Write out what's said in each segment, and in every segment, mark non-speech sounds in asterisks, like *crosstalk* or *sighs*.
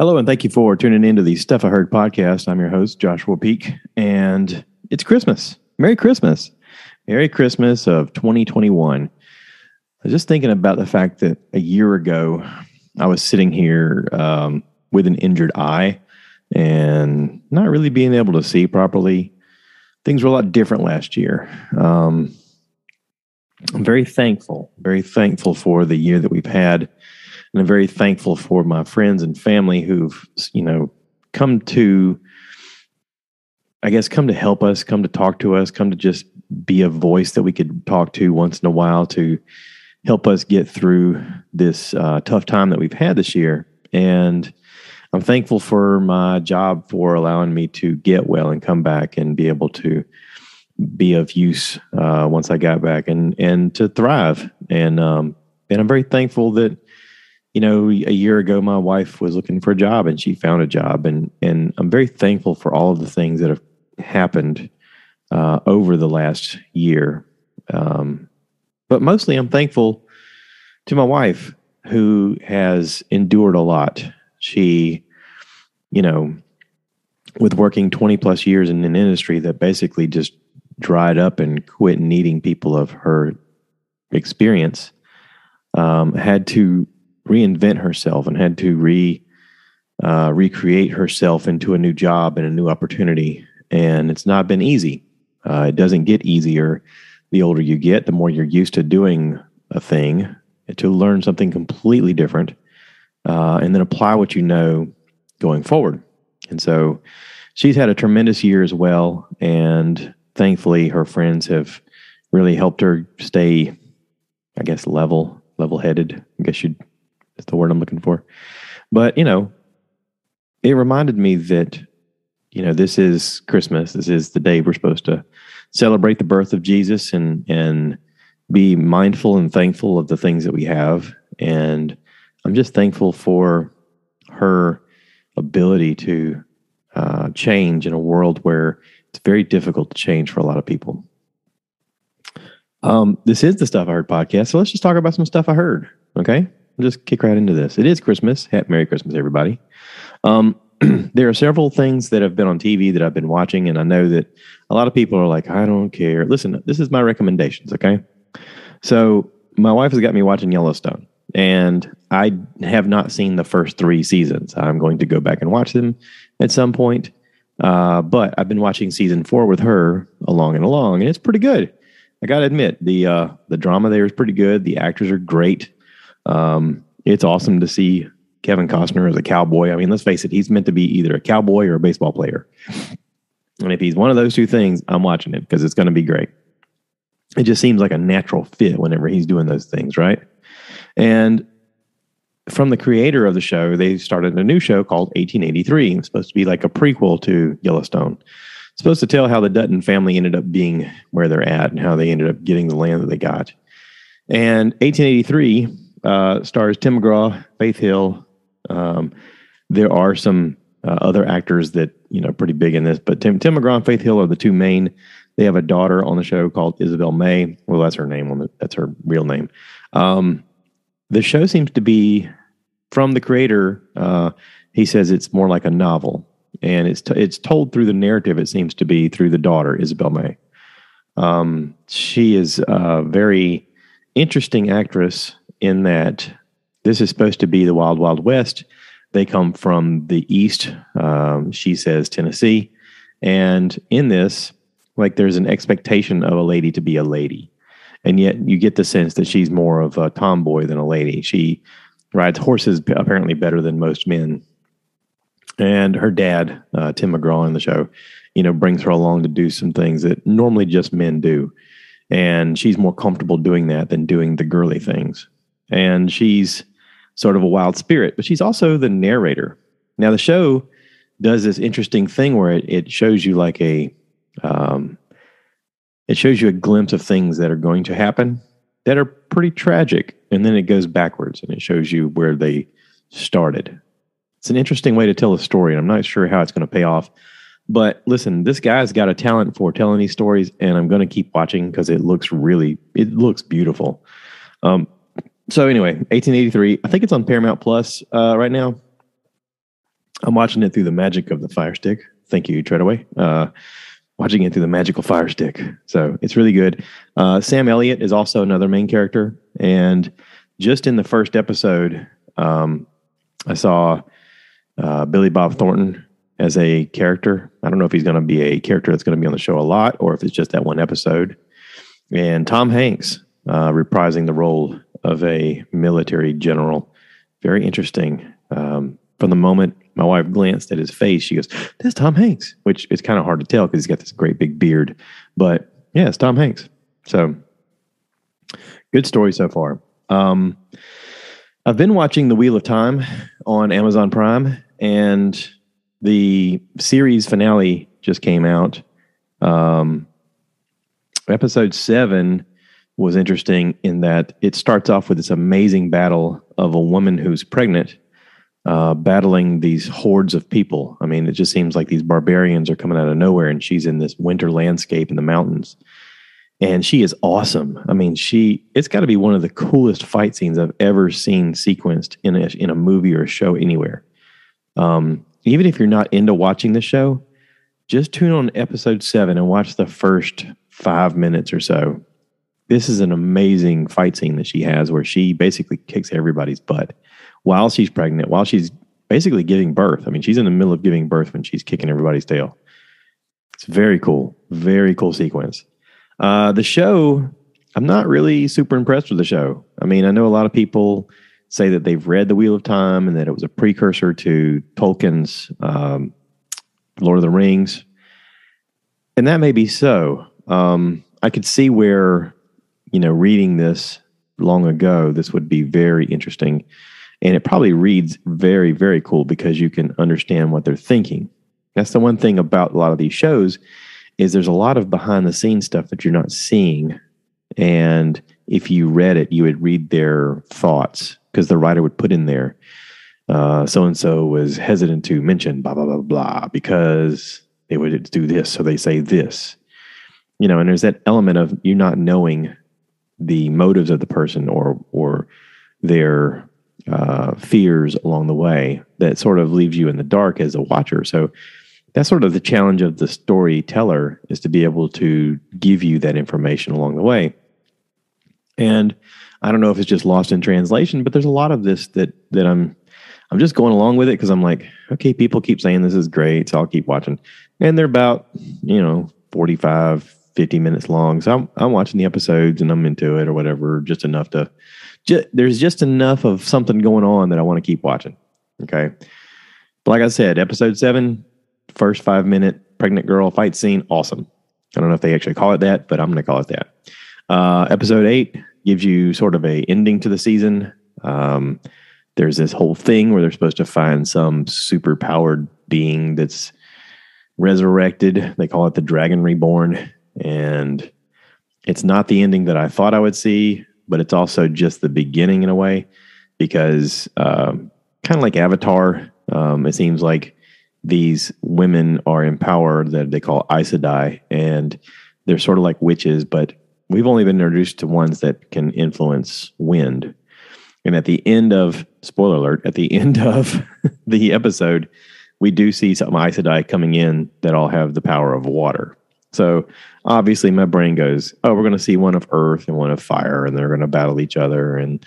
Hello, and thank you for tuning into the Stuff I Heard podcast. I'm your host, Joshua Peak, and it's Christmas. Merry Christmas. Merry Christmas of 2021. I was just thinking about the fact that a year ago, I was sitting here um, with an injured eye and not really being able to see properly. Things were a lot different last year. Um, I'm very thankful, very thankful for the year that we've had and I'm very thankful for my friends and family who've you know come to I guess come to help us, come to talk to us, come to just be a voice that we could talk to once in a while to help us get through this uh, tough time that we've had this year. And I'm thankful for my job for allowing me to get well and come back and be able to be of use uh, once I got back and and to thrive. And um, and I'm very thankful that you know, a year ago, my wife was looking for a job and she found a job, and and I'm very thankful for all of the things that have happened uh, over the last year. Um, but mostly, I'm thankful to my wife who has endured a lot. She, you know, with working 20 plus years in an industry that basically just dried up and quit needing people of her experience, um, had to reinvent herself and had to re uh, recreate herself into a new job and a new opportunity. And it's not been easy. Uh, it doesn't get easier the older you get, the more you're used to doing a thing, to learn something completely different, uh, and then apply what you know going forward. And so she's had a tremendous year as well. And thankfully, her friends have really helped her stay, I guess, level, level headed. I guess you'd is the word I'm looking for. But, you know, it reminded me that, you know, this is Christmas. This is the day we're supposed to celebrate the birth of Jesus and, and be mindful and thankful of the things that we have. And I'm just thankful for her ability to uh, change in a world where it's very difficult to change for a lot of people. Um, this is the Stuff I Heard podcast. So let's just talk about some stuff I heard. Okay. We'll just kick right into this. It is Christmas. Happy Merry Christmas, everybody. Um, *clears throat* there are several things that have been on TV that I've been watching, and I know that a lot of people are like, I don't care. Listen, this is my recommendations, okay? So, my wife has got me watching Yellowstone, and I have not seen the first three seasons. I'm going to go back and watch them at some point. Uh, but I've been watching season four with her along and along, and it's pretty good. I got to admit, the uh, the drama there is pretty good. The actors are great. Um, it's awesome to see Kevin Costner as a cowboy. I mean, let's face it, he's meant to be either a cowboy or a baseball player. And if he's one of those two things, I'm watching it because it's going to be great. It just seems like a natural fit whenever he's doing those things, right? And from the creator of the show, they started a new show called 1883. It's supposed to be like a prequel to Yellowstone. It's supposed to tell how the Dutton family ended up being where they're at and how they ended up getting the land that they got. And 1883 uh, stars Tim McGraw, Faith Hill. Um, there are some uh, other actors that you know pretty big in this, but Tim Tim McGraw and Faith Hill are the two main. They have a daughter on the show called Isabel May. Well, that's her name. That's her real name. Um, the show seems to be from the creator. Uh, he says it's more like a novel, and it's t- it's told through the narrative. It seems to be through the daughter Isabel May. Um, she is a very interesting actress in that this is supposed to be the Wild Wild West. They come from the East, um, she says Tennessee. And in this, like there's an expectation of a lady to be a lady. And yet you get the sense that she's more of a tomboy than a lady. She rides horses apparently better than most men. And her dad, uh, Tim McGraw in the show, you know, brings her along to do some things that normally just men do. And she's more comfortable doing that than doing the girly things and she's sort of a wild spirit, but she's also the narrator. Now, the show does this interesting thing where it, it shows you like a, um, it shows you a glimpse of things that are going to happen that are pretty tragic, and then it goes backwards and it shows you where they started. It's an interesting way to tell a story, and I'm not sure how it's going to pay off. But listen, this guy's got a talent for telling these stories, and I'm going to keep watching because it looks really, it looks beautiful. Um, so anyway, 1883. I think it's on Paramount Plus uh, right now. I'm watching it through the magic of the Fire Stick. Thank you, Treadaway. Uh, watching it through the magical Fire Stick. So it's really good. Uh, Sam Elliott is also another main character. And just in the first episode, um, I saw uh, Billy Bob Thornton as a character. I don't know if he's going to be a character that's going to be on the show a lot or if it's just that one episode. And Tom Hanks uh, reprising the role of a military general. Very interesting. Um, from the moment my wife glanced at his face, she goes, "That's Tom Hanks," which is kind of hard to tell because he's got this great big beard. But yeah, it's Tom Hanks. So good story so far. Um, I've been watching The Wheel of Time on Amazon Prime, and the series finale just came out. Um, episode seven was interesting in that it starts off with this amazing battle of a woman who's pregnant uh, battling these hordes of people. I mean, it just seems like these barbarians are coming out of nowhere, and she's in this winter landscape in the mountains. And she is awesome. I mean, she it's got to be one of the coolest fight scenes I've ever seen sequenced in a in a movie or a show anywhere. Um, even if you're not into watching the show, just tune on episode seven and watch the first five minutes or so. This is an amazing fight scene that she has where she basically kicks everybody's butt while she's pregnant, while she's basically giving birth. I mean, she's in the middle of giving birth when she's kicking everybody's tail. It's very cool. Very cool sequence. Uh, the show, I'm not really super impressed with the show. I mean, I know a lot of people say that they've read The Wheel of Time and that it was a precursor to Tolkien's um, Lord of the Rings. And that may be so. Um, I could see where, you know, reading this long ago, this would be very interesting. And it probably reads very very cool because you can understand what they're thinking. That's the one thing about a lot of these shows is there's a lot of behind the scenes stuff that you're not seeing. And if you read it you would read their thoughts because the writer would put in there so and so was hesitant to mention blah blah blah blah because they would do this so they say this. You know and there's that element of you not knowing the motives of the person or or their uh, fears along the way that sort of leaves you in the dark as a watcher. So that's sort of the challenge of the storyteller is to be able to give you that information along the way. And I don't know if it's just lost in translation, but there's a lot of this that that I'm I'm just going along with it because I'm like, okay, people keep saying this is great, so I'll keep watching. And they're about, you know, 45, 50 minutes long. So I'm I'm watching the episodes and I'm into it or whatever, just enough to just, there's just enough of something going on that I want to keep watching. Okay. But like I said, episode seven, first five minute pregnant girl fight scene, awesome. I don't know if they actually call it that, but I'm going to call it that. Uh, episode eight gives you sort of a ending to the season. Um, there's this whole thing where they're supposed to find some super powered being that's resurrected. They call it the Dragon Reborn, and it's not the ending that I thought I would see but it's also just the beginning in a way because um, kind of like Avatar, um, it seems like these women are in power that they call Aes Sedai, and they're sort of like witches, but we've only been introduced to ones that can influence wind. And at the end of spoiler alert, at the *laughs* end of the episode, we do see some Aes Sedai coming in that all have the power of water. So obviously my brain goes, oh, we're going to see one of earth and one of fire, and they're going to battle each other. And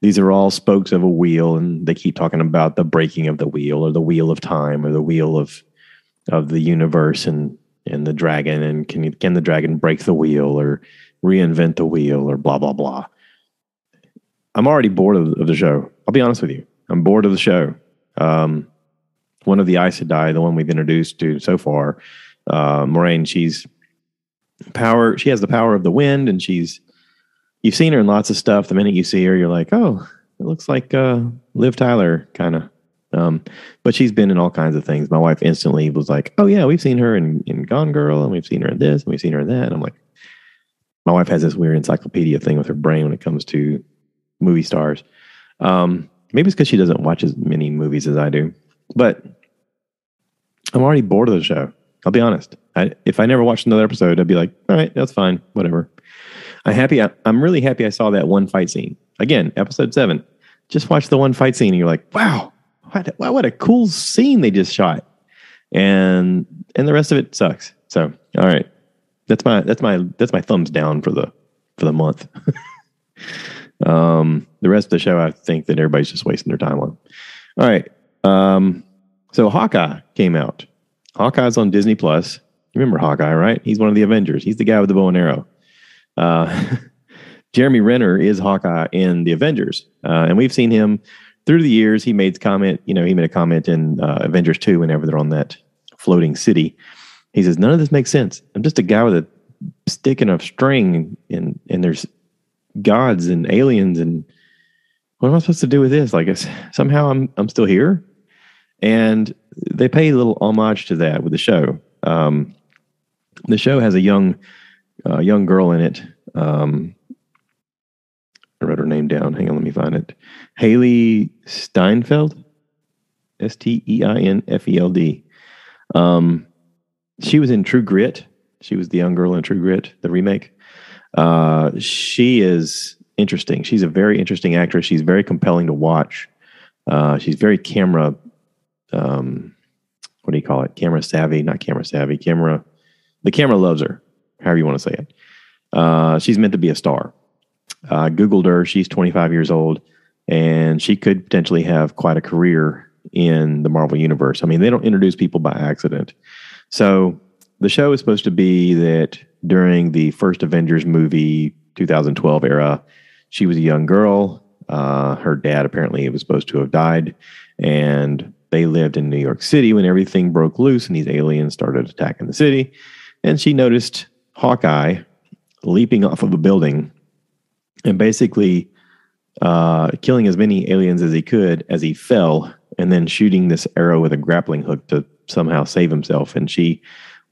these are all spokes of a wheel. And they keep talking about the breaking of the wheel or the wheel of time or the wheel of of the universe and and the dragon. And can you, can the dragon break the wheel or reinvent the wheel or blah, blah, blah. I'm already bored of, of the show. I'll be honest with you. I'm bored of the show. Um, one of the Aes Sedai, the one we've introduced to so far, uh, Moiraine, she's power. She has the power of the wind, and she's you've seen her in lots of stuff. The minute you see her, you're like, oh, it looks like uh, Liv Tyler kind of. Um, but she's been in all kinds of things. My wife instantly was like, "Oh yeah, we've seen her in, in Gone Girl, and we've seen her in this, and we've seen her in that." And I'm like, my wife has this weird encyclopedia thing with her brain when it comes to movie stars. Um, maybe it's because she doesn't watch as many movies as I do, but I'm already bored of the show. I'll be honest. I, if I never watched another episode, I'd be like, all right, that's fine, whatever. I'm happy. I, I'm really happy I saw that one fight scene. Again, episode seven. Just watch the one fight scene and you're like, wow, what, what a cool scene they just shot. And and the rest of it sucks. So all right. That's my that's my that's my thumbs down for the for the month. *laughs* um the rest of the show I think that everybody's just wasting their time on. All right. Um so Hawkeye came out. Hawkeye's on Disney Plus. You remember Hawkeye, right? He's one of the Avengers. He's the guy with the bow and arrow. Uh, *laughs* Jeremy Renner is Hawkeye in the Avengers, uh, and we've seen him through the years. He made comment, you know, he made a comment in uh, Avengers Two whenever they're on that floating city. He says, "None of this makes sense. I'm just a guy with a stick and a string, and and there's gods and aliens, and what am I supposed to do with this? Like, somehow I'm I'm still here." And they pay a little homage to that with the show. Um, the show has a young uh, young girl in it. Um, I wrote her name down. Hang on, let me find it. Hailee Steinfeld, S T E I N F E L D. Um, she was in True Grit. She was the young girl in True Grit, the remake. Uh, she is interesting. She's a very interesting actress. She's very compelling to watch. Uh, she's very camera. Um, what do you call it? Camera savvy, not camera savvy. Camera. The camera loves her however you want to say it. Uh, she's meant to be a star. I Googled her. She's 25 years old, and she could potentially have quite a career in the Marvel Universe. I mean, they don't introduce people by accident. So the show is supposed to be that during the first Avengers movie, 2012 era, she was a young girl. Uh, her dad apparently was supposed to have died, and they lived in New York City when everything broke loose and these aliens started attacking the city. And she noticed Hawkeye leaping off of a building and basically uh, killing as many aliens as he could as he fell, and then shooting this arrow with a grappling hook to somehow save himself. And she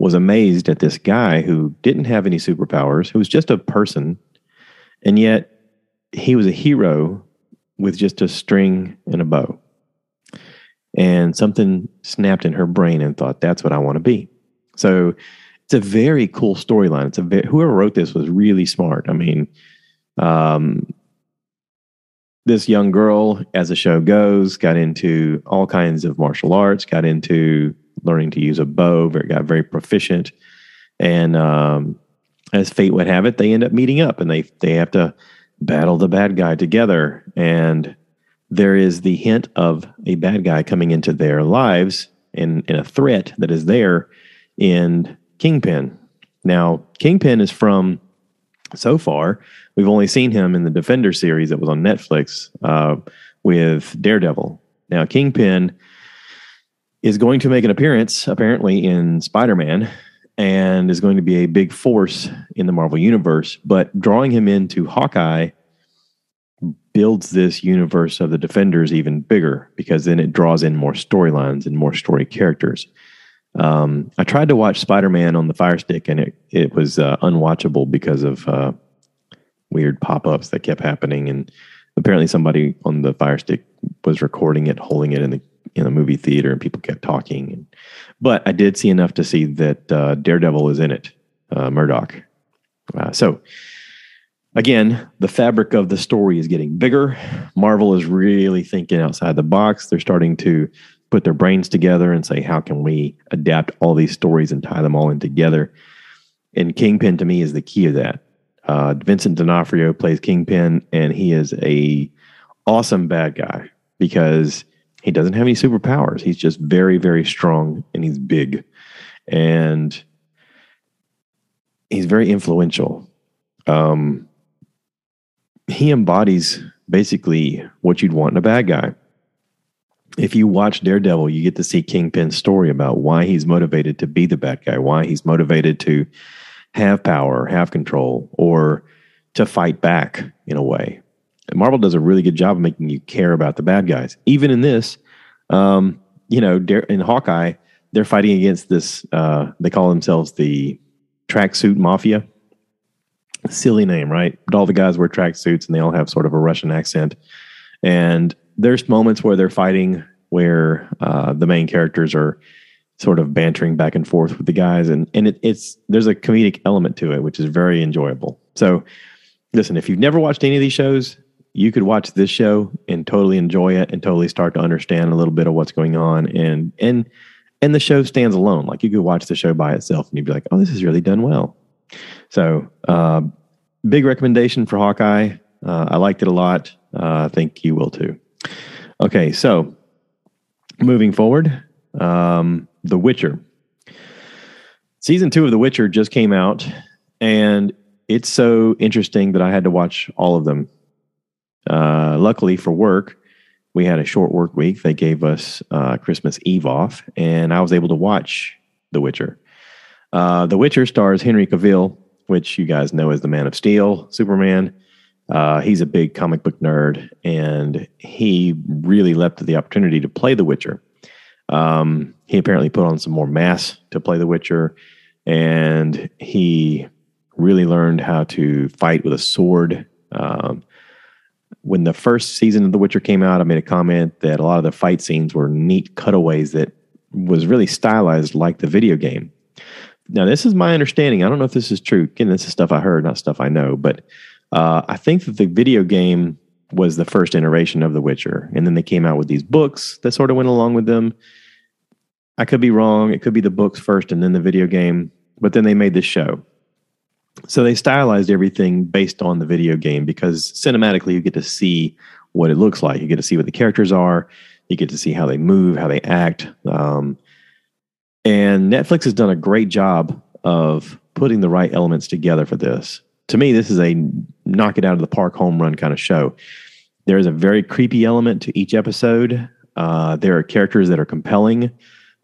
was amazed at this guy who didn't have any superpowers, who was just a person, and yet he was a hero with just a string and a bow. And something snapped in her brain and thought, that's what I want to be. So it's a very cool storyline. It's a very, whoever wrote this was really smart. I mean, um, this young girl, as the show goes, got into all kinds of martial arts, got into learning to use a bow, got very proficient, and um, as fate would have it, they end up meeting up, and they they have to battle the bad guy together. And there is the hint of a bad guy coming into their lives, and, and a threat that is there in Kingpin. Now, Kingpin is from so far. We've only seen him in the Defender series that was on Netflix uh, with Daredevil. Now, Kingpin is going to make an appearance apparently in Spider Man and is going to be a big force in the Marvel Universe. But drawing him into Hawkeye builds this universe of the Defenders even bigger because then it draws in more storylines and more story characters. Um, I tried to watch Spider Man on the Fire Stick, and it it was uh, unwatchable because of uh, weird pop ups that kept happening. And apparently, somebody on the Fire Stick was recording it, holding it in the in a movie theater, and people kept talking. But I did see enough to see that uh, Daredevil is in it, uh, Murdock. Uh, so again, the fabric of the story is getting bigger. Marvel is really thinking outside the box. They're starting to put their brains together and say, how can we adapt all these stories and tie them all in together? And Kingpin to me is the key of that. Uh, Vincent D'Onofrio plays Kingpin, and he is a awesome bad guy because he doesn't have any superpowers. He's just very, very strong and he's big, and he's very influential. Um, he embodies basically what you'd want in a bad guy if you watch Daredevil, you get to see Kingpin's story about why he's motivated to be the bad guy, why he's motivated to have power, have control, or to fight back in a way. And Marvel does a really good job of making you care about the bad guys. Even in this, um, you know, in Hawkeye, they're fighting against this. Uh, they call themselves the tracksuit mafia. Silly name, right? But all the guys wear tracksuits and they all have sort of a Russian accent. And there's moments where they're fighting where uh, the main characters are sort of bantering back and forth with the guys, and and it, it's there's a comedic element to it, which is very enjoyable. So, listen, if you've never watched any of these shows, you could watch this show and totally enjoy it and totally start to understand a little bit of what's going on and and and the show stands alone like you could watch the show by itself and you'd be like oh this is really done well so uh, big recommendation for hawkeye. Uh, i liked it a lot. Uh, i think you will too. Okay so moving forward um, the witcher. Season two of the witcher just came out and it's so interesting that i had to watch all of them. Uh, luckily for work, we had a short work week. They gave us uh, Christmas Eve off, and I was able to watch The Witcher. Uh, the Witcher stars Henry Cavill, which you guys know as the Man of Steel, Superman. Uh, he's a big comic book nerd, and he really leapt the opportunity to play The Witcher. Um, he apparently put on some more mass to play The Witcher, and he really learned how to fight with a sword. Um, when the first season of The Witcher came out, I made a comment that a lot of the fight scenes were neat cutaways that was really stylized like the video game. Now, this is my understanding. I don't know if this is true. Again, this is stuff I heard, not stuff I know, but uh, I think that the video game was the first iteration of The Witcher. And then they came out with these books that sort of went along with them. I could be wrong. It could be the books first and then the video game, but then they made this show. So they stylized everything based on the video game because cinematically you get to see what it looks like. You get to see what the characters are. You get to see how they move, how they act. Um, and Netflix has done a great job of putting the right elements together for this. To me, this is a knock it out of the park home run kind of show. There is a very creepy element to each episode. Uh, there are characters that are compelling.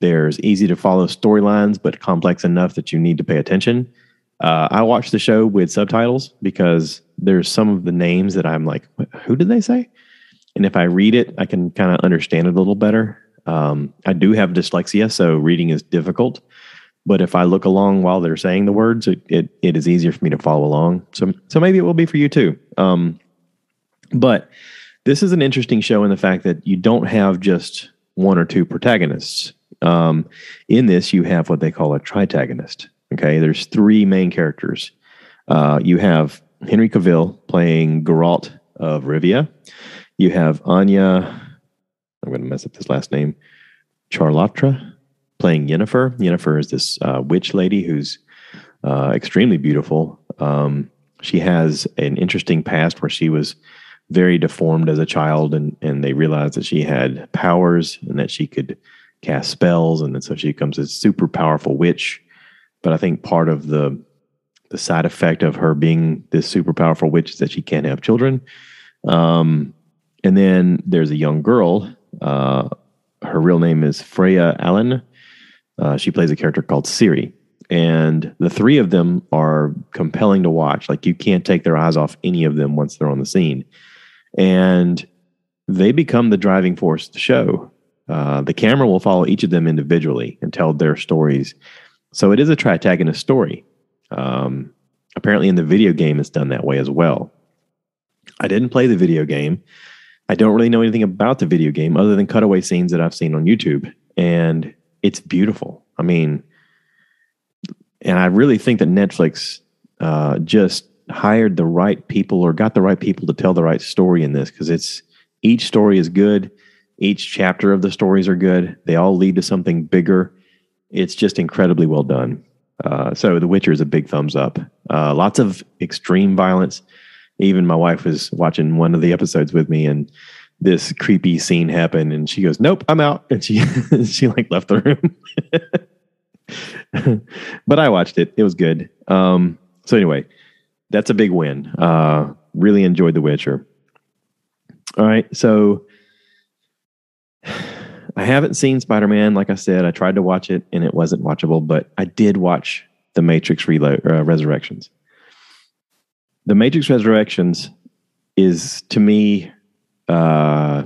There's easy to follow storylines, but complex enough that you need to pay attention. Uh, I watch the show with subtitles because there's some of the names that I'm like, who did they say? And if I read it, I can kind of understand it a little better. Um, I do have dyslexia, so reading is difficult. But if I look along while they're saying the words, it, it, it is easier for me to follow along. So so maybe it will be for you too. Um, but this is an interesting show in the fact that you don't have just one or two protagonists. Um, in this, you have what they call a tritagonist. Okay, there's three main characters. Uh, you have Henry Cavill playing Geralt of Rivia. You have Anya. I'm going to mess up this last name. Chalotra playing Yennefer. Yennefer is this uh, witch lady who's uh, extremely beautiful. Um, she has an interesting past where she was very deformed as a child, and and they realized that she had powers and that she could cast spells, and then so she becomes a super powerful witch. But I think part of the the side effect of her being this super powerful witch is that she can't have children. Um, and then there's a young girl. Uh, her real name is Freya Allan. Uh, she plays a character called Ciri. And the three of them are compelling to watch. Like you can't take their eyes off any of them once they're on the scene. And they become the driving force of the show. Uh, the camera will follow each of them individually and tell their stories so it is a tritagonist story. Um, apparently, in the video game, it's done that way as well. I didn't play the video game. I don't really know anything about the video game other than cutaway scenes that I've seen on YouTube, and it's beautiful. I mean, and I really think that Netflix uh, just hired the right people or got the right people to tell the right story in this because it's each story is good. Each chapter of the stories are good. They all lead to something bigger it's just incredibly well done. Uh, so The Witcher is a big thumbs up. Uh, lots of extreme violence. Even my wife was watching one of the episodes with me, and this creepy scene happened, and she goes, "Nope, I'm out," and she *laughs* she like left the room. *laughs* but I watched it; it was good. Um, so anyway, that's a big win. Uh, really enjoyed The Witcher. All right, so *sighs* I haven't seen Spider Man. Like I said, I tried to watch it and it wasn't watchable, but I did watch The Matrix Reload uh, Resurrections. The Matrix Resurrections is to me uh,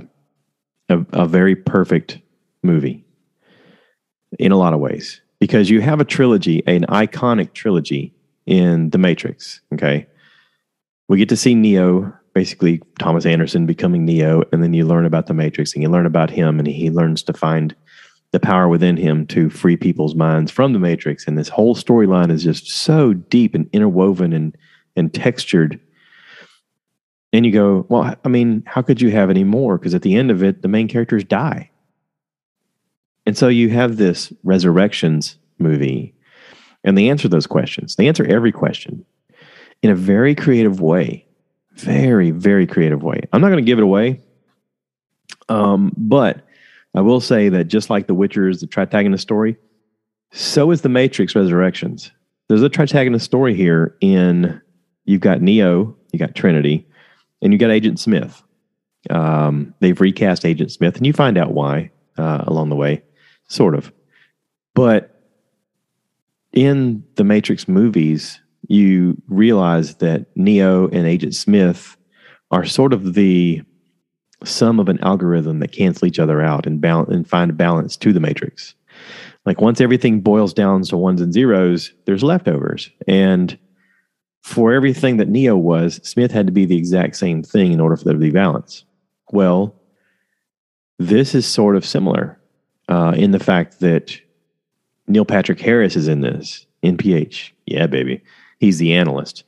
a, a very perfect movie in a lot of ways because you have a trilogy, an iconic trilogy in The Matrix. Okay. We get to see Neo basically Thomas Anderson becoming Neo, and then you learn about the Matrix and you learn about him, and he learns to find the power within him to free people's minds from the Matrix. And this whole storyline is just so deep and interwoven and and textured. And you go, well, I mean, how could you have any more? Because at the end of it, the main characters die. And so you have this resurrections movie, and they answer those questions. They answer every question in a very creative way. Very, very creative way. I'm not going to give it away. Um, but I will say that just like The Witcher is the tritagonist story, so is The Matrix Resurrections. There's a tritagonist story here in you've got Neo, you got Trinity, and you got Agent Smith. Um, they've recast Agent Smith, and you find out why uh, along the way, sort of. But in the Matrix movies, you realize that Neo and Agent Smith are sort of the sum of an algorithm that cancel each other out and and find a balance to the matrix. Like once everything boils down to ones and zeros, there's leftovers. And for everything that Neo was, Smith had to be the exact same thing in order for there to be balance. Well, this is sort of similar uh, in the fact that Neil Patrick Harris is in this. NPH. Yeah, baby. He's the analyst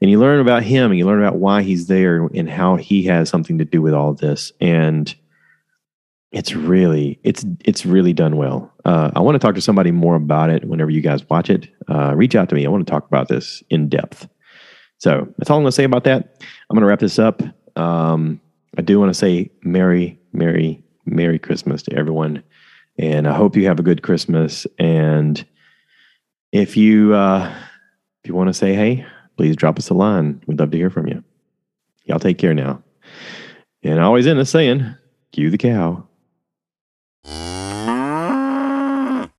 and you learn about him and you learn about why he's there and how he has something to do with all this and it's really it's it's really done well uh, i want to talk to somebody more about it whenever you guys watch it uh, reach out to me i want to talk about this in depth so that's all i'm going to say about that i'm going to wrap this up um, i do want to say merry merry merry christmas to everyone and i hope you have a good christmas and if you uh, if you want to say hey please drop us a line. We'd love to hear from you. Y'all take care now. And always end up saying, cue the cow.